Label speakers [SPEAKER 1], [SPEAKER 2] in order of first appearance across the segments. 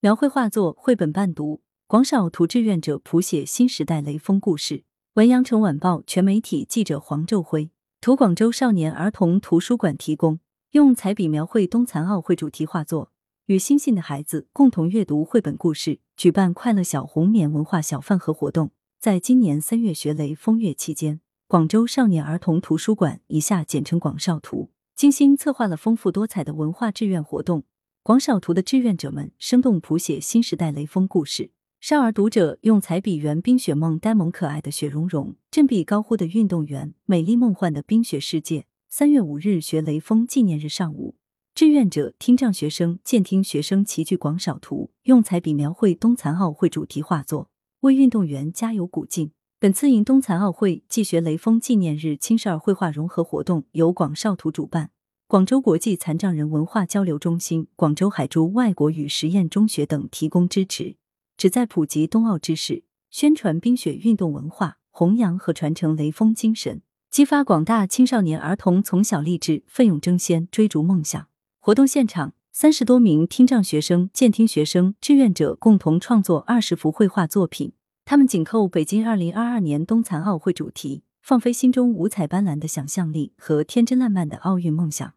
[SPEAKER 1] 描绘画作、绘本伴读，广少图志愿者谱写新时代雷锋故事。文阳城晚报全媒体记者黄昼辉，图广州少年儿童图书馆提供，用彩笔描绘冬残奥会主题画作，与星星的孩子共同阅读绘本故事，举办快乐小红棉文化小饭盒活动。在今年三月学雷锋月期间，广州少年儿童图书馆（以下简称广少图）精心策划了丰富多彩的文化志愿活动。广少图的志愿者们生动谱写新时代雷锋故事，少儿读者用彩笔圆冰雪梦呆萌可爱的雪融融，振臂高呼的运动员，美丽梦幻的冰雪世界。三月五日学雷锋纪念日上午，志愿者、听障学生、健听学生齐聚广少图，用彩笔描绘冬残奥会主题画作，为运动员加油鼓劲。本次迎冬残奥会暨学雷锋纪念日青少儿绘画融合活动由广少图主办。广州国际残障人文化交流中心、广州海珠外国语实验中学等提供支持，旨在普及冬奥知识，宣传冰雪运动文化，弘扬和传承雷锋精神，激发广大青少年儿童从小立志、奋勇争先、追逐梦想。活动现场，三十多名听障学生、健听学生志愿者共同创作二十幅绘画作品，他们紧扣北京二零二二年冬残奥会主题，放飞心中五彩斑斓的想象力和天真烂漫的奥运梦想。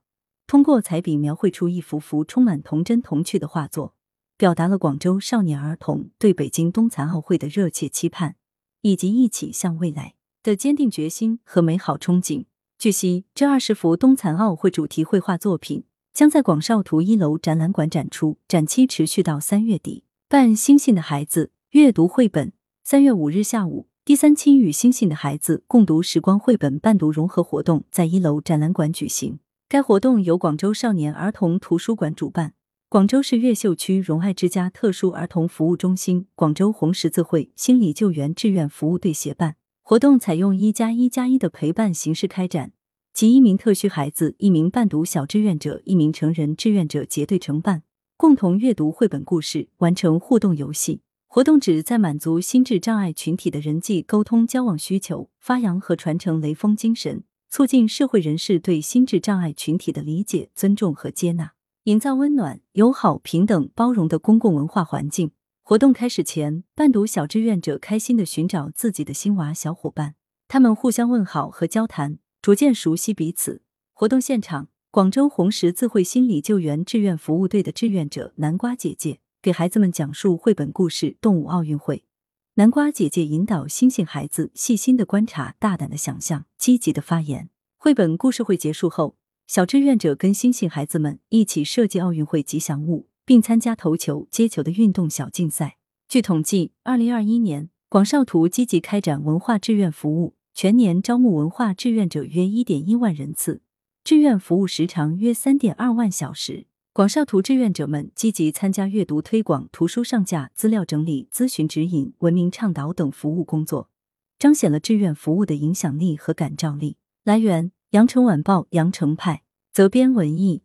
[SPEAKER 1] 通过彩笔描绘出一幅幅充满童真童趣的画作，表达了广州少年儿童对北京冬残奥会的热切期盼，以及一起向未来的坚定决心和美好憧憬。据悉，这二十幅冬残奥会主题绘画作品将在广少图一楼展览馆展出，展期持续到三月底。伴星星的孩子阅读绘本，三月五日下午，第三期与星星的孩子共读时光绘本伴读融合活动在一楼展览馆举行。该活动由广州少年儿童图书馆主办，广州市越秀区荣爱之家特殊儿童服务中心、广州红十字会心理救援志愿服务队协办。活动采用一加一加一的陪伴形式开展，即一名特需孩子、一名伴读小志愿者、一名成人志愿者结对成伴，共同阅读绘本故事，完成互动游戏。活动旨在满足心智障碍群体的人际沟通交往需求，发扬和传承雷锋精神。促进社会人士对心智障碍群体的理解、尊重和接纳，营造温暖、友好、平等、包容的公共文化环境。活动开始前，伴读小志愿者开心的寻找自己的新娃小伙伴，他们互相问好和交谈，逐渐熟悉彼此。活动现场，广州红十字会心理救援志愿服务队的志愿者南瓜姐姐给孩子们讲述绘本故事《动物奥运会》。南瓜姐姐引导星星孩子细心的观察、大胆的想象、积极的发言。绘本故事会结束后，小志愿者跟星星孩子们一起设计奥运会吉祥物，并参加投球、接球的运动小竞赛。据统计，二零二一年广少图积极开展文化志愿服务，全年招募文化志愿者约一点一万人次，志愿服务时长约三点二万小时。广少图志愿者们积极参加阅读推广、图书上架、资料整理、咨询指引、文明倡导等服务工作，彰显了志愿服务的影响力和感召力。来源：羊城晚报羊城派，责编：文艺。